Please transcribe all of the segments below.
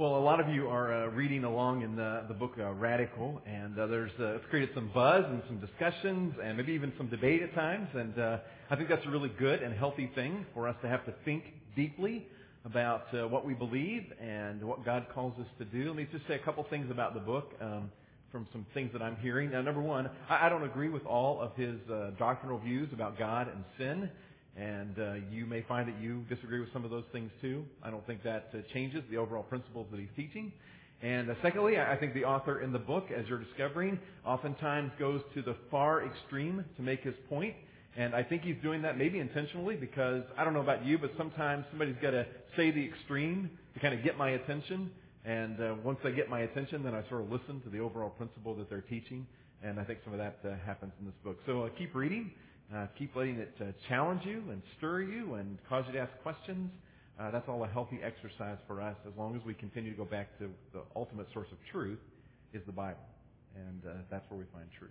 Well, a lot of you are uh, reading along in the, the book uh, Radical, and uh, there's uh, it's created some buzz and some discussions, and maybe even some debate at times. And uh, I think that's a really good and healthy thing for us to have to think deeply about uh, what we believe and what God calls us to do. Let me just say a couple things about the book um, from some things that I'm hearing. Now, number one, I, I don't agree with all of his uh, doctrinal views about God and sin. And uh, you may find that you disagree with some of those things too. I don't think that uh, changes the overall principles that he's teaching. And uh, secondly, I think the author in the book, as you're discovering, oftentimes goes to the far extreme to make his point. And I think he's doing that maybe intentionally because I don't know about you, but sometimes somebody's got to say the extreme to kind of get my attention. And uh, once they get my attention, then I sort of listen to the overall principle that they're teaching. And I think some of that uh, happens in this book. So uh, keep reading. Uh, keep letting it uh, challenge you and stir you and cause you to ask questions. Uh, that's all a healthy exercise for us as long as we continue to go back to the ultimate source of truth is the Bible. And uh, that's where we find truth.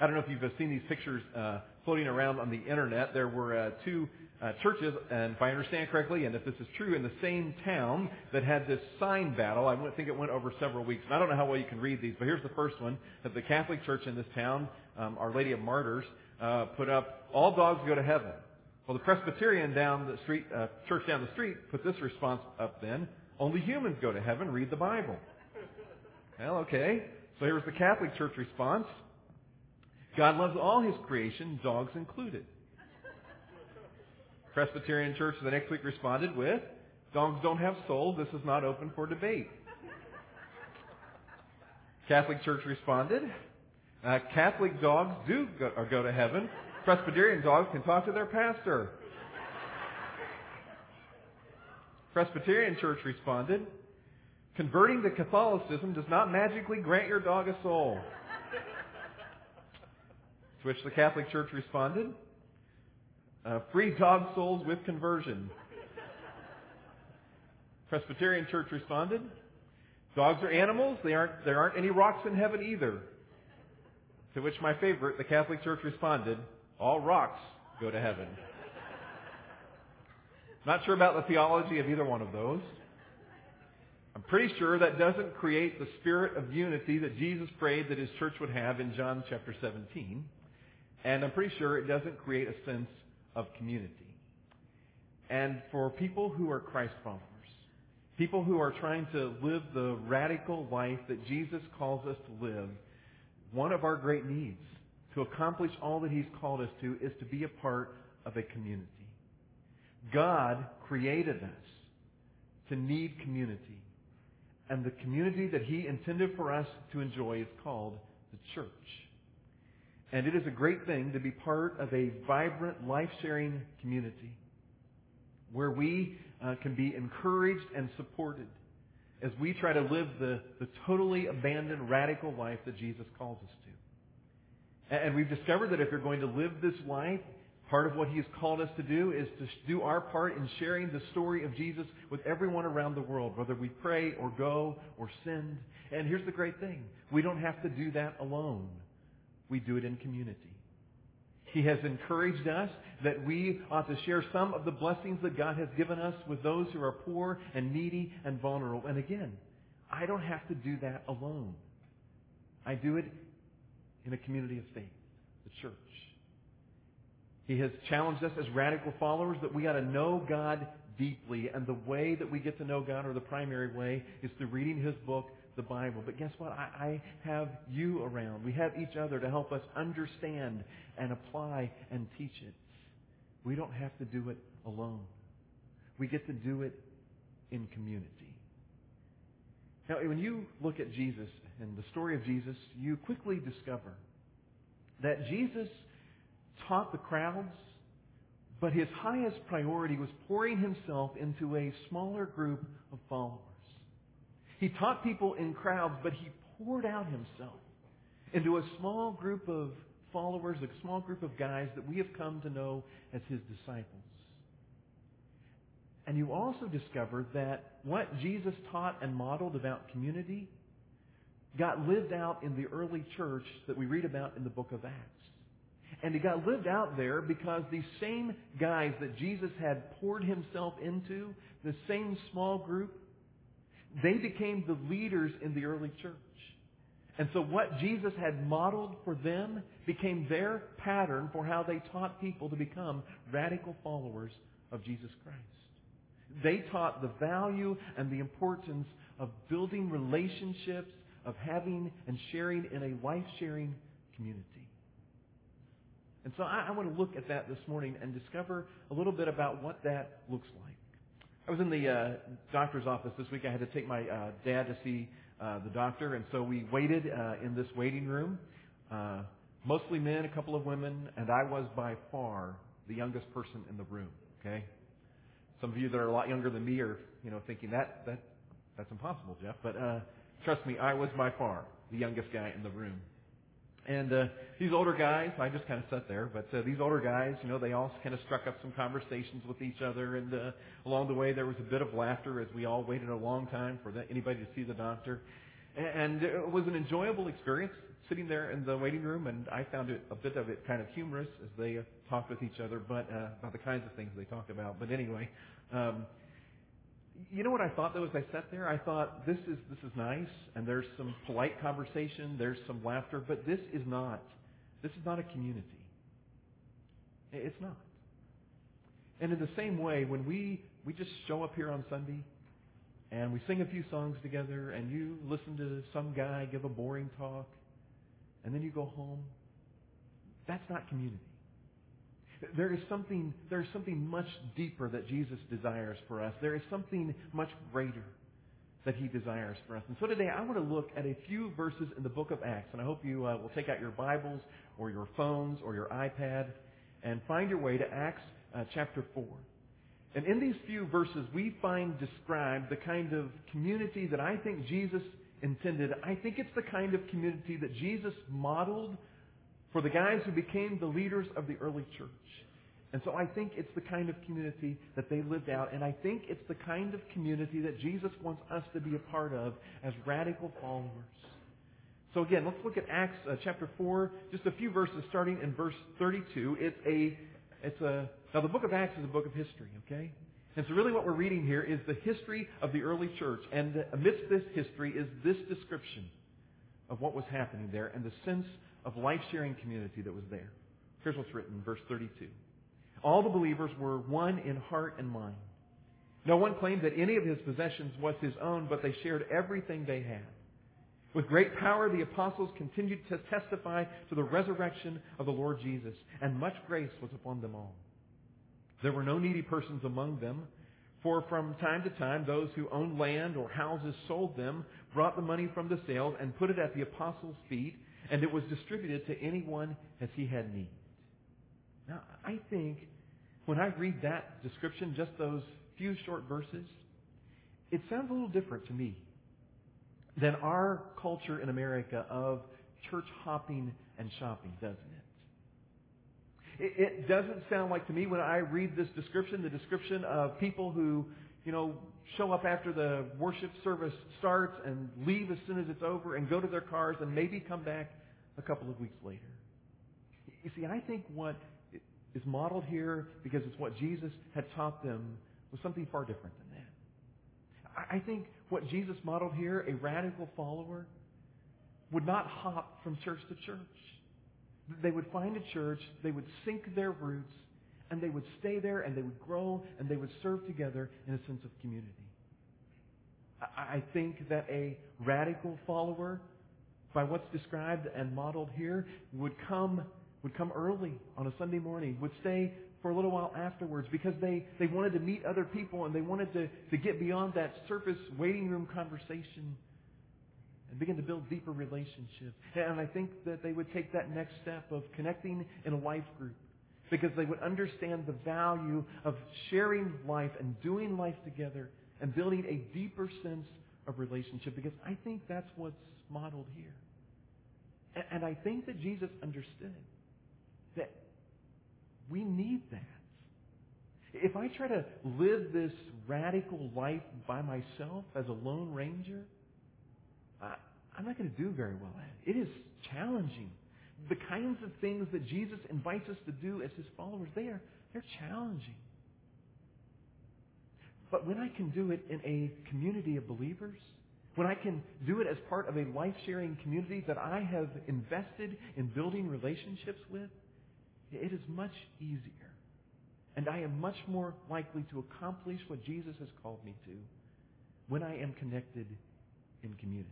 I don't know if you've seen these pictures uh, floating around on the internet. There were uh, two uh, churches, and if I understand correctly, and if this is true, in the same town that had this sign battle. I think it went over several weeks. And I don't know how well you can read these, but here's the first one: that the Catholic Church in this town, um, Our Lady of Martyrs, uh, put up, "All dogs go to heaven." Well, the Presbyterian down the street, uh, church down the street, put this response up. Then, "Only humans go to heaven. Read the Bible." Well, okay. So here's the Catholic Church response. God loves all His creation, dogs included. Presbyterian Church the next week responded with, Dogs don't have souls. This is not open for debate. Catholic Church responded, uh, Catholic dogs do go, go to heaven. Presbyterian dogs can talk to their pastor. Presbyterian Church responded, Converting to Catholicism does not magically grant your dog a soul. To which the Catholic Church responded, uh, free dog souls with conversion. Presbyterian Church responded, dogs are animals. They aren't, there aren't any rocks in heaven either. To which my favorite, the Catholic Church responded, all rocks go to heaven. Not sure about the theology of either one of those. I'm pretty sure that doesn't create the spirit of unity that Jesus prayed that his church would have in John chapter 17. And I'm pretty sure it doesn't create a sense of community. And for people who are Christ followers, people who are trying to live the radical life that Jesus calls us to live, one of our great needs to accomplish all that He's called us to is to be a part of a community. God created us to need community. And the community that He intended for us to enjoy is called the church. And it is a great thing to be part of a vibrant, life-sharing community where we uh, can be encouraged and supported as we try to live the, the totally abandoned, radical life that Jesus calls us to. And we've discovered that if you're going to live this life, part of what He's called us to do is to do our part in sharing the story of Jesus with everyone around the world, whether we pray or go or send. And here's the great thing. We don't have to do that alone we do it in community. He has encouraged us that we ought to share some of the blessings that God has given us with those who are poor and needy and vulnerable. And again, I don't have to do that alone. I do it in a community of faith, the church. He has challenged us as radical followers that we ought to know God deeply. And the way that we get to know God, or the primary way, is through reading His book the Bible. But guess what? I, I have you around. We have each other to help us understand and apply and teach it. We don't have to do it alone. We get to do it in community. Now, when you look at Jesus and the story of Jesus, you quickly discover that Jesus taught the crowds, but his highest priority was pouring himself into a smaller group of followers. He taught people in crowds, but he poured out himself into a small group of followers, a small group of guys that we have come to know as his disciples. And you also discover that what Jesus taught and modeled about community got lived out in the early church that we read about in the book of Acts. And it got lived out there because these same guys that Jesus had poured himself into, the same small group, they became the leaders in the early church. And so what Jesus had modeled for them became their pattern for how they taught people to become radical followers of Jesus Christ. They taught the value and the importance of building relationships, of having and sharing in a life-sharing community. And so I, I want to look at that this morning and discover a little bit about what that looks like. I was in the uh, doctor's office this week. I had to take my uh, dad to see uh, the doctor, and so we waited uh, in this waiting room. Uh, mostly men, a couple of women, and I was by far the youngest person in the room. Okay, some of you that are a lot younger than me are, you know, thinking that that that's impossible, Jeff. But uh, trust me, I was by far the youngest guy in the room. And uh, these older guys, I just kind of sat there, but uh, these older guys, you know, they all kind of struck up some conversations with each other, and uh, along the way there was a bit of laughter as we all waited a long time for the, anybody to see the doctor. And it was an enjoyable experience sitting there in the waiting room, and I found it a bit of it kind of humorous as they uh, talked with each other, but uh, about the kinds of things they talked about. But anyway, um, you know what I thought though as I sat there? I thought this is this is nice and there's some polite conversation, there's some laughter, but this is not this is not a community. It's not. And in the same way, when we we just show up here on Sunday and we sing a few songs together and you listen to some guy give a boring talk and then you go home, that's not community. There is something, there is something much deeper that Jesus desires for us. There is something much greater that he desires for us. And so today I want to look at a few verses in the book of Acts. And I hope you uh, will take out your Bibles or your phones or your iPad and find your way to Acts uh, chapter 4. And in these few verses, we find described the kind of community that I think Jesus intended. I think it's the kind of community that Jesus modeled for the guys who became the leaders of the early church. And so I think it's the kind of community that they lived out, and I think it's the kind of community that Jesus wants us to be a part of as radical followers. So again, let's look at Acts uh, chapter 4, just a few verses starting in verse 32. It's a, it's a, now the book of Acts is a book of history, okay? And so really what we're reading here is the history of the early church, and amidst this history is this description of what was happening there and the sense of life-sharing community that was there. Here's what's written, verse 32. All the believers were one in heart and mind. No one claimed that any of his possessions was his own, but they shared everything they had. With great power, the apostles continued to testify to the resurrection of the Lord Jesus, and much grace was upon them all. There were no needy persons among them, for from time to time those who owned land or houses sold them, brought the money from the sales, and put it at the apostles' feet, and it was distributed to anyone as he had need. Now, I think when I read that description, just those few short verses, it sounds a little different to me than our culture in America of church hopping and shopping, doesn't it? It, doesn't sound like to me when I read this description, the description of people who, you know, show up after the worship service starts and leave as soon as it's over and go to their cars and maybe come back a couple of weeks later. You see, I think what is modeled here because it's what Jesus had taught them was something far different than that. I think what Jesus modeled here, a radical follower, would not hop from church to church. They would find a church, they would sink their roots, and they would stay there and they would grow and they would serve together in a sense of community. I think that a radical follower, by what's described and modeled here, would come would come early on a Sunday morning, would stay for a little while afterwards because they, they wanted to meet other people and they wanted to, to get beyond that surface waiting room conversation and begin to build deeper relationships. And I think that they would take that next step of connecting in a life group because they would understand the value of sharing life and doing life together and building a deeper sense of relationship because I think that's what's modeled here. And I think that Jesus understood that we need that. If I try to live this radical life by myself as a lone ranger, I, I'm not going to do very well at it. It is challenging. The kinds of things that Jesus invites us to do as his followers, they are they're challenging. But when I can do it in a community of believers, when I can do it as part of a life-sharing community that I have invested in building relationships with, it is much easier. And I am much more likely to accomplish what Jesus has called me to when I am connected in community.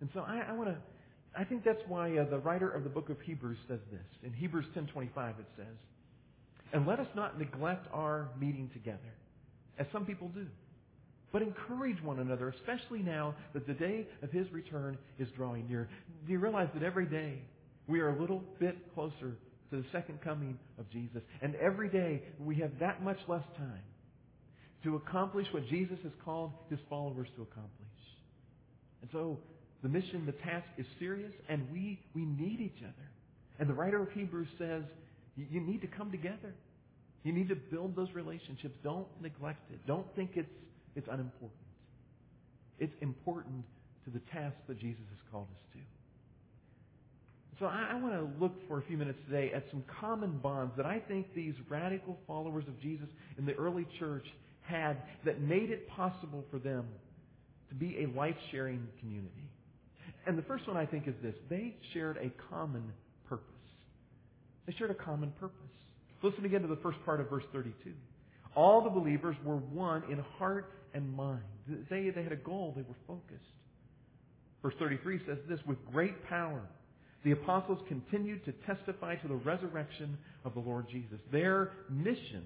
And so I, I want to, I think that's why uh, the writer of the book of Hebrews says this. In Hebrews 10.25 it says, And let us not neglect our meeting together, as some people do, but encourage one another, especially now that the day of his return is drawing near. Do you realize that every day we are a little bit closer to the second coming of Jesus? And every day we have that much less time to accomplish what Jesus has called his followers to accomplish. And so the mission, the task is serious, and we, we need each other. And the writer of Hebrews says, you need to come together. You need to build those relationships. Don't neglect it. Don't think it's, it's unimportant. It's important to the task that Jesus has called us to. So I, I want to look for a few minutes today at some common bonds that I think these radical followers of Jesus in the early church had that made it possible for them to be a life-sharing community. And the first one I think is this. They shared a common purpose. They shared a common purpose. Listen again to the first part of verse 32. All the believers were one in heart and mind. They, they had a goal. They were focused. Verse 33 says this, with great power, the apostles continued to testify to the resurrection of the Lord Jesus. Their mission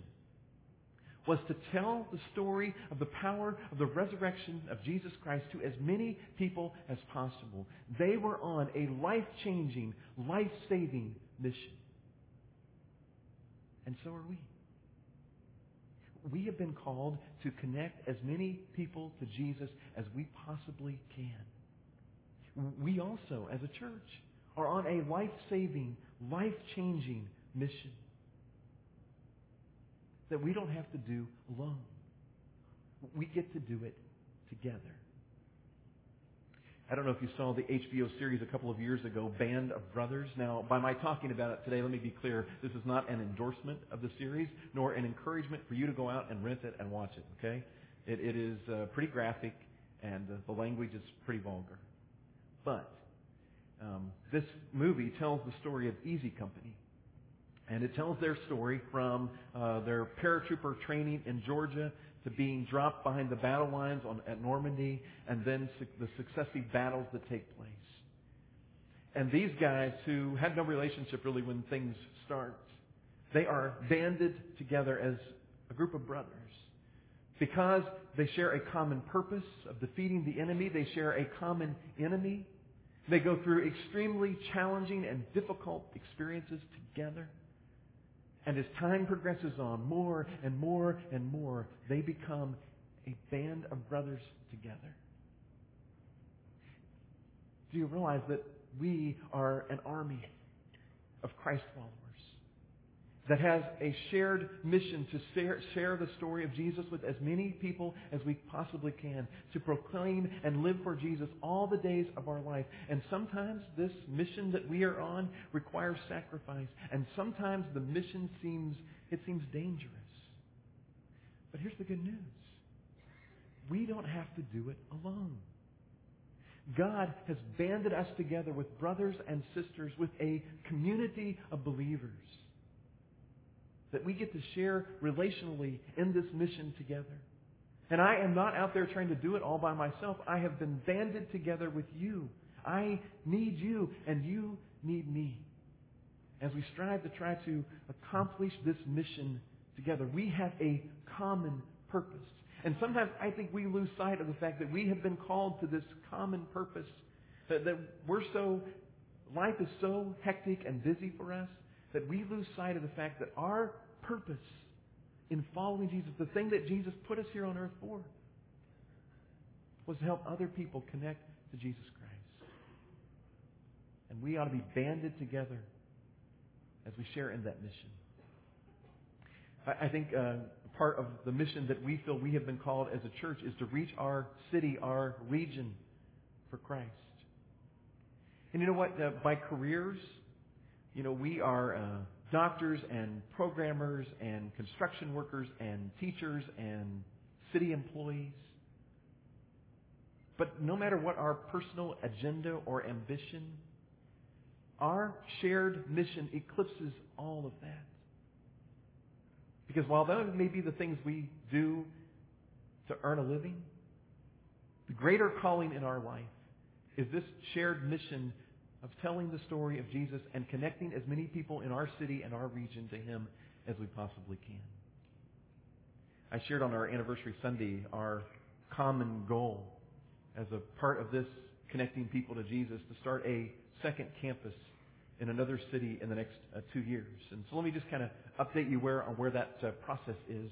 was to tell the story of the power of the resurrection of Jesus Christ to as many people as possible. They were on a life-changing, life-saving mission. And so are we. We have been called to connect as many people to Jesus as we possibly can. We also, as a church, are on a life-saving, life-changing mission that we don't have to do alone. We get to do it together. I don't know if you saw the HBO series a couple of years ago, Band of Brothers. Now, by my talking about it today, let me be clear. This is not an endorsement of the series, nor an encouragement for you to go out and rent it and watch it, okay? It, it is uh, pretty graphic, and uh, the language is pretty vulgar. But um, this movie tells the story of Easy Company. And it tells their story from uh, their paratrooper training in Georgia to being dropped behind the battle lines on, at Normandy and then su- the successive battles that take place. And these guys who had no relationship really when things start, they are banded together as a group of brothers. Because they share a common purpose of defeating the enemy, they share a common enemy. They go through extremely challenging and difficult experiences together. And as time progresses on, more and more and more, they become a band of brothers together. Do you realize that we are an army of Christ followers that has a shared mission to share, share, the story of Jesus with as many people as we possibly can, to proclaim and live for Jesus all the days of our life. And sometimes this mission that we are on requires sacrifice, and sometimes the mission seems it seems dangerous. But here's the good news. We don't have to do it alone. God has banded us together with brothers and sisters, with a community of believers that we get to share relationally in this mission together. And I am not out there trying to do it all by myself. I have been banded together with you. I need you, and you need me. As we strive to try to accomplish this mission together, we have a common purpose. And sometimes I think we lose sight of the fact that we have been called to this common purpose, that, that we're so, life is so hectic and busy for us that we lose sight of the fact that our purpose in following Jesus, the thing that Jesus put us here on earth for, was to help other people connect to Jesus Christ. And we ought to be banded together as we share in that mission. I, think uh, part of the mission that we feel we have been called as a church is to reach our city, our region for Christ. And you know what? Uh, by careers, you know, we are uh, doctors and programmers and construction workers and teachers and city employees. But no matter what our personal agenda or ambition, our shared mission eclipses all of that. Because while those may be the things we do to earn a living, the greater calling in our life is this shared mission of telling the story of Jesus and connecting as many people in our city and our region to Him as we possibly can. I shared on our anniversary Sunday our common goal as a part of this connecting people to Jesus to start a second campus in another city in the next uh, two years. And so let me just kind of update you where on where that uh, process is.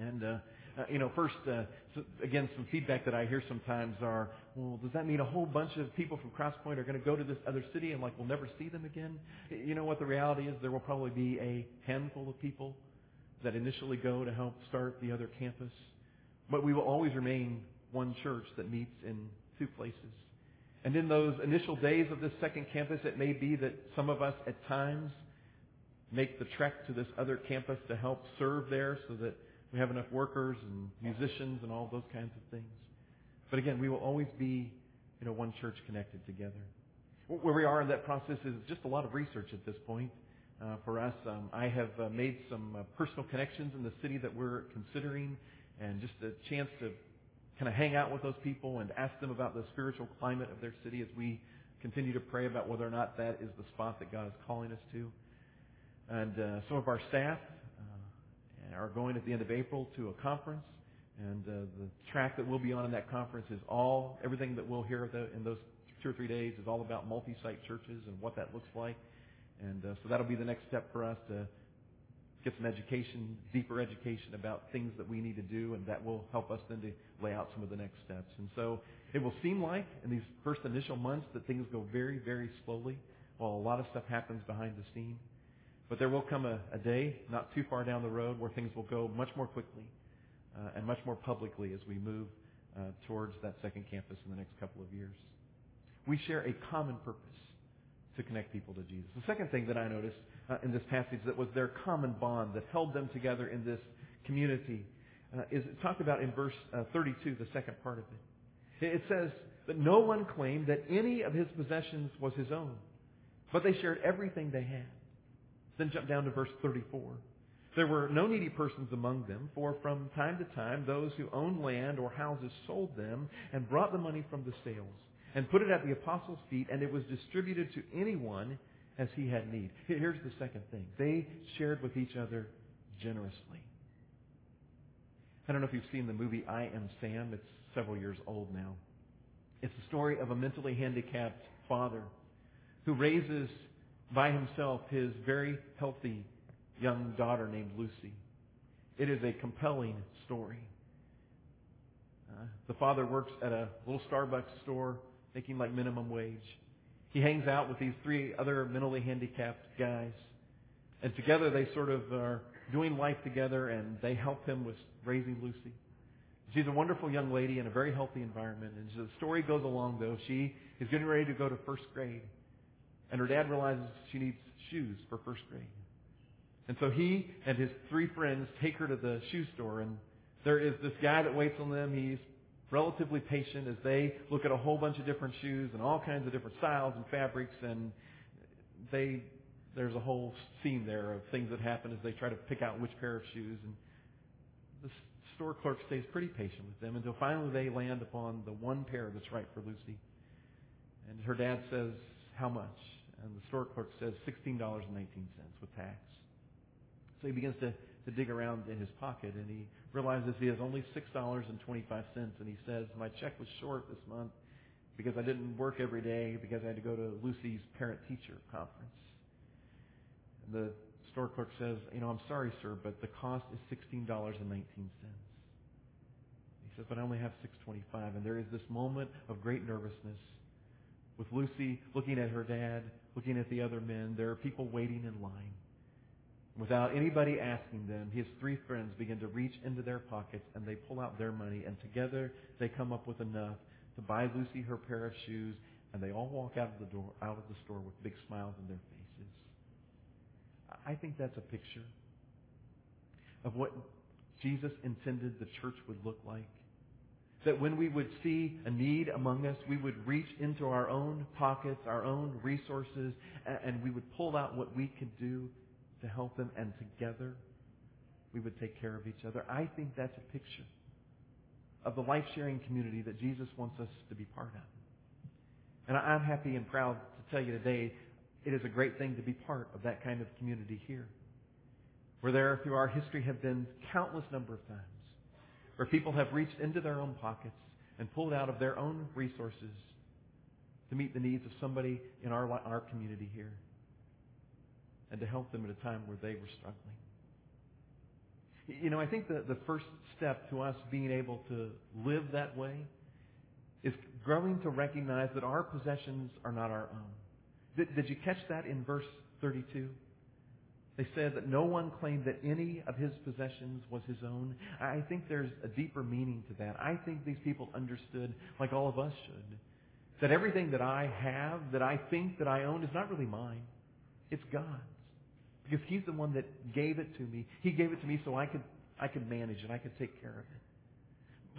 And uh, uh, you know, first, uh, so again, some feedback that I hear sometimes are, well, does that mean a whole bunch of people from Crosspoint are going to go to this other city and like we'll never see them again? You know what the reality is? There will probably be a handful of people that initially go to help start the other campus, but we will always remain one church that meets in two places. And in those initial days of this second campus, it may be that some of us at times make the trek to this other campus to help serve there so that we have enough workers and musicians and all those kinds of things. But again, we will always be, you know, one church connected together. Where we are in that process is just a lot of research at this point. Uh, for us, um, I have uh, made some uh, personal connections in the city that we're considering, and just a chance to kind of hang out with those people and ask them about the spiritual climate of their city as we continue to pray about whether or not that is the spot that God is calling us to. And uh, some of our staff are going at the end of April to a conference, and uh, the track that we'll be on in that conference is all everything that we'll hear in those two or three days is all about multi-site churches and what that looks like. And uh, so that'll be the next step for us to get some education, deeper education about things that we need to do, and that will help us then to lay out some of the next steps. And so it will seem like in these first initial months that things go very, very slowly while a lot of stuff happens behind the scene. But there will come a, a day, not too far down the road, where things will go much more quickly uh, and much more publicly as we move uh, towards that second campus in the next couple of years. We share a common purpose to connect people to Jesus. The second thing that I noticed uh, in this passage that was their common bond that held them together in this community uh, is talked about in verse uh, 32, the second part of it. It says that no one claimed that any of his possessions was his own, but they shared everything they had. Then jump down to verse 34. There were no needy persons among them, for from time to time those who owned land or houses sold them and brought the money from the sales and put it at the apostles' feet, and it was distributed to anyone as he had need. Here's the second thing. They shared with each other generously. I don't know if you've seen the movie I Am Sam. It's several years old now. It's the story of a mentally handicapped father who raises by himself his very healthy young daughter named Lucy. It is a compelling story. Uh, the father works at a little Starbucks store making like minimum wage. He hangs out with these three other mentally handicapped guys. And together they sort of are doing life together and they help him with raising Lucy. She's a wonderful young lady in a very healthy environment. And the story goes along, though, she is getting ready to go to first grade. And her dad realizes she needs shoes for first grade. And so he and his three friends take her to the shoe store. And there is this guy that waits on them. He's relatively patient as they look at a whole bunch of different shoes and all kinds of different styles and fabrics and they there's a whole scene there of things that happen as they try to pick out which pair of shoes and the store clerk stays pretty patient with them until finally they land upon the one pair that's right for Lucy. And her dad says, "How much?" And the store clerk says, $16.19 with tax. So he begins to to dig around in his pocket, and he realizes he has only $6.25, and he says, my check was short this month because I didn't work every day because I had to go to Lucy's parent-teacher conference. And the store clerk says, you know, I'm sorry, sir, but the cost is $16.19. He says, but I only have 625 And there is this moment of great nervousness with Lucy looking at her dad, looking at the other men. There are people waiting in line. Without anybody asking them, his three friends begin to reach into their pockets and they pull out their money and together they come up with enough to buy Lucy her pair of shoes and they all walk out of the door, out of the store with big smiles on their faces. I think that's a picture of what Jesus intended the church would look like. That when we would see a need among us, we would reach into our own pockets, our own resources, and we would pull out what we could do to help them, and together we would take care of each other. I think that's a picture of the life sharing community that Jesus wants us to be part of. And I'm happy and proud to tell you today it is a great thing to be part of that kind of community here. Where there, through our history, have been countless number of times where people have reached into their own pockets and pulled out of their own resources to meet the needs of somebody in our, our community here and to help them at a time where they were struggling. You know, I think the, the first step to us being able to live that way is growing to recognize that our possessions are not our own. Did, did you catch that in verse 32? They said that no one claimed that any of his possessions was his own. I think there's a deeper meaning to that. I think these people understood, like all of us should, that everything that I have, that I think that I own, is not really mine. It's God's. Because He's the one that gave it to me. He gave it to me so I could, I could manage it. I could take care of it.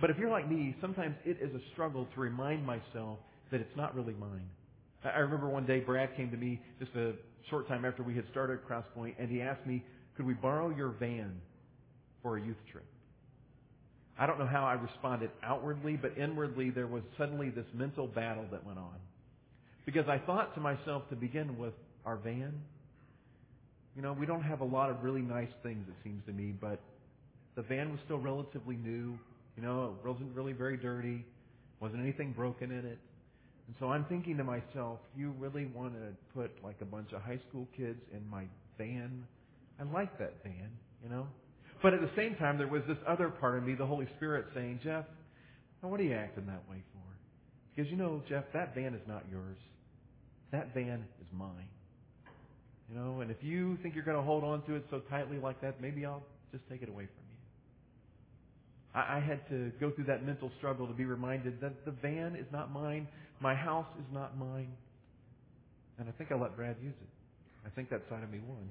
But if you're like me, sometimes it is a struggle to remind myself that it's not really mine. I remember one day Brad came to me just a short time after we had started Crosspoint, and he asked me, could we borrow your van for a youth trip? I don't know how I responded outwardly, but inwardly there was suddenly this mental battle that went on. Because I thought to myself to begin with, our van, you know, we don't have a lot of really nice things, it seems to me, but the van was still relatively new. You know, it wasn't really very dirty. Wasn't anything broken in it. And so I'm thinking to myself, you really want to put like a bunch of high school kids in my van? I like that van, you know? But at the same time, there was this other part of me, the Holy Spirit, saying, Jeff, now what are you acting that way for? Because you know, Jeff, that van is not yours. That van is mine. You know, and if you think you're going to hold on to it so tightly like that, maybe I'll just take it away from you. I, I had to go through that mental struggle to be reminded that the van is not mine. My house is not mine. And I think I let Brad use it. I think that side of me won.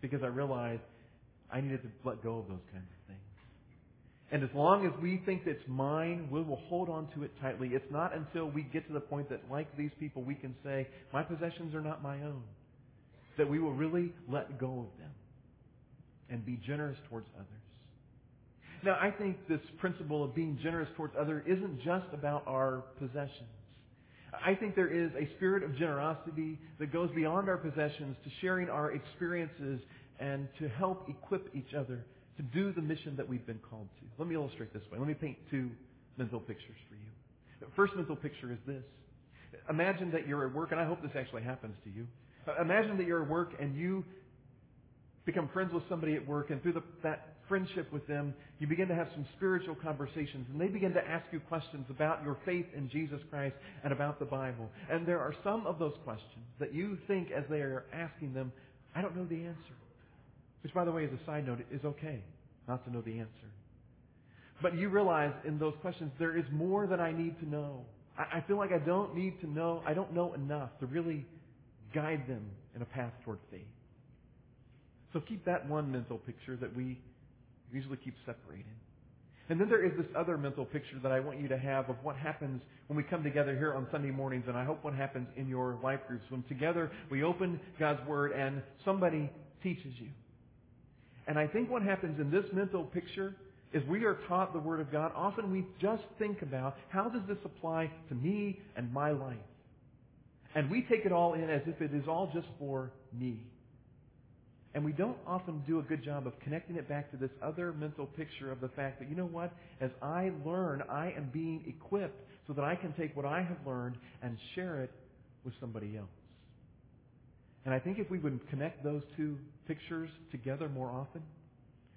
Because I realized I needed to let go of those kinds of things. And as long as we think it's mine, we will hold on to it tightly. It's not until we get to the point that, like these people, we can say, my possessions are not my own, that we will really let go of them and be generous towards others. Now, I think this principle of being generous towards others isn't just about our possessions. I think there is a spirit of generosity that goes beyond our possessions to sharing our experiences and to help equip each other to do the mission that we've been called to. Let me illustrate this way. Let me paint two mental pictures for you. The first mental picture is this. Imagine that you're at work, and I hope this actually happens to you. Imagine that you're at work and you become friends with somebody at work, and through the, that friendship with them, you begin to have some spiritual conversations, and they begin to ask you questions about your faith in Jesus Christ and about the Bible. And there are some of those questions that you think, as they are asking them, I don't know the answer. Which, by the way, as a side note, is okay not to know the answer. But you realize in those questions, there is more that I need to know. I, I feel like I don't need to know, I don't know enough to really guide them in a path toward faith. So keep that one mental picture that we usually keep separated. And then there is this other mental picture that I want you to have of what happens when we come together here on Sunday mornings, and I hope what happens in your life groups when together we open God's Word and somebody teaches you. And I think what happens in this mental picture is we are taught the Word of God. Often we just think about how does this apply to me and my life? And we take it all in as if it is all just for me. And we don't often do a good job of connecting it back to this other mental picture of the fact that, you know what? As I learn, I am being equipped so that I can take what I have learned and share it with somebody else. And I think if we would connect those two pictures together more often,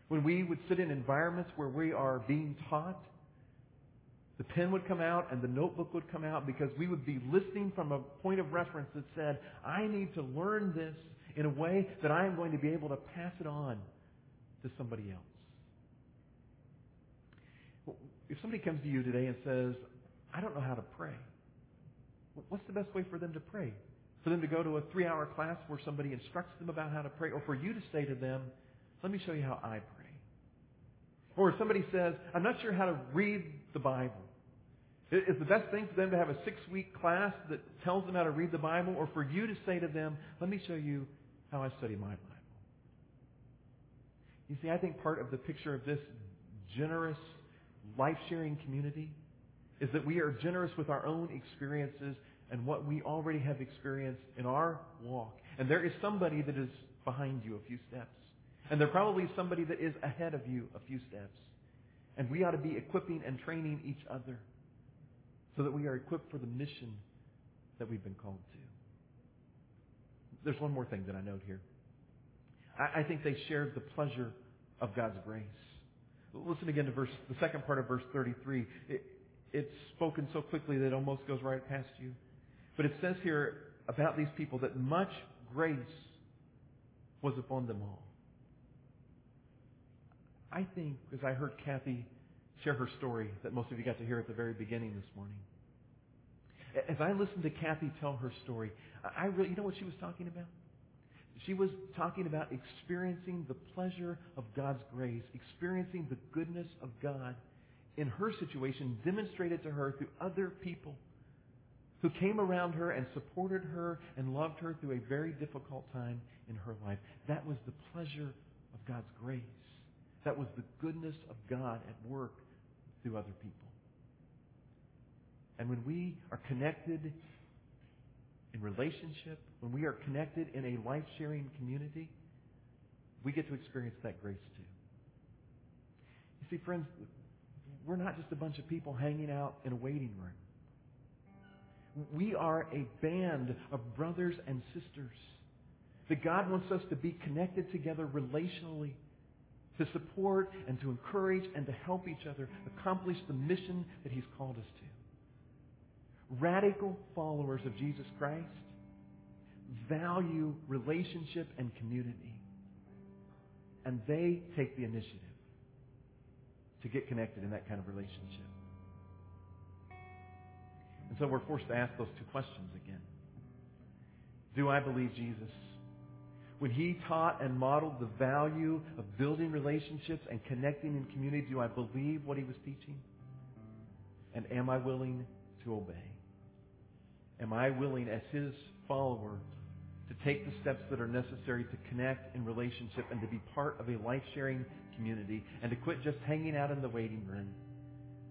when we would sit in environments where we are being taught, the pen would come out and the notebook would come out because we would be listening from a point of reference that said, I need to learn this in a way that I am going to be able to pass it on to somebody else. If somebody comes to you today and says, I don't know how to pray, what's the best way for them to pray? For them to go to a three hour class where somebody instructs them about how to pray, or for you to say to them, let me show you how I pray. Or if somebody says, I'm not sure how to read the Bible. Is the best thing for them to have a six week class that tells them how to read the Bible, or for you to say to them, let me show you how I study my Bible? You see, I think part of the picture of this generous, life sharing community is that we are generous with our own experiences and what we already have experienced in our walk. And there is somebody that is behind you a few steps. And there probably is somebody that is ahead of you a few steps. And we ought to be equipping and training each other so that we are equipped for the mission that we've been called to. There's one more thing that I note here. I, I think they shared the pleasure of God's grace. Listen again to verse, the second part of verse 33. It, it's spoken so quickly that it almost goes right past you. But it says here about these people that much grace was upon them all. I think, because I heard Kathy share her story that most of you got to hear at the very beginning this morning. As I listened to Kathy tell her story, I really, you know what she was talking about? She was talking about experiencing the pleasure of God's grace, experiencing the goodness of God in her situation demonstrated to her through other people who came around her and supported her and loved her through a very difficult time in her life. That was the pleasure of God's grace. That was the goodness of God at work through other people. And when we are connected in relationship, when we are connected in a life sharing community, we get to experience that grace too. You see, friends, we're not just a bunch of people hanging out in a waiting room. We are a band of brothers and sisters that God wants us to be connected together relationally to support and to encourage and to help each other accomplish the mission that He's called us to. Radical followers of Jesus Christ value relationship and community. And they take the initiative to get connected in that kind of relationship. And so we're forced to ask those two questions again. Do I believe Jesus? When he taught and modeled the value of building relationships and connecting in community, do I believe what he was teaching? And am I willing to obey? Am I willing, as his follower, to take the steps that are necessary to connect in relationship and to be part of a life sharing community and to quit just hanging out in the waiting room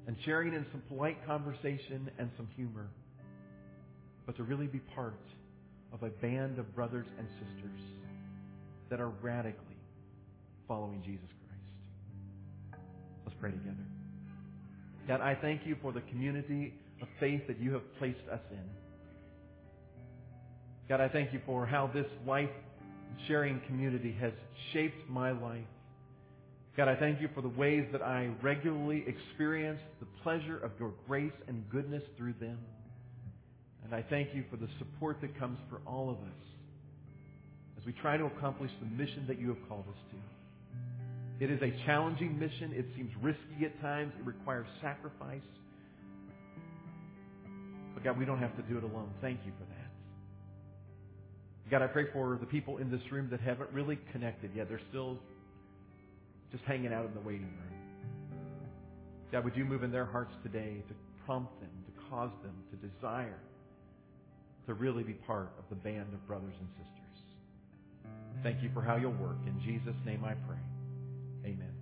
and sharing in some polite conversation and some humor, but to really be part of a band of brothers and sisters that are radically following Jesus Christ. Let's pray together. God, I thank you for the community of faith that you have placed us in. God, I thank you for how this life sharing community has shaped my life. God, I thank you for the ways that I regularly experience the pleasure of your grace and goodness through them. And I thank you for the support that comes for all of us as we try to accomplish the mission that you have called us to. It is a challenging mission. It seems risky at times. It requires sacrifice. But God, we don't have to do it alone. Thank you for that. God, I pray for the people in this room that haven't really connected yet. They're still just hanging out in the waiting room. God, would you move in their hearts today to prompt them, to cause them to desire to really be part of the band of brothers and sisters? Thank you for how you'll work. In Jesus' name I pray. Amen.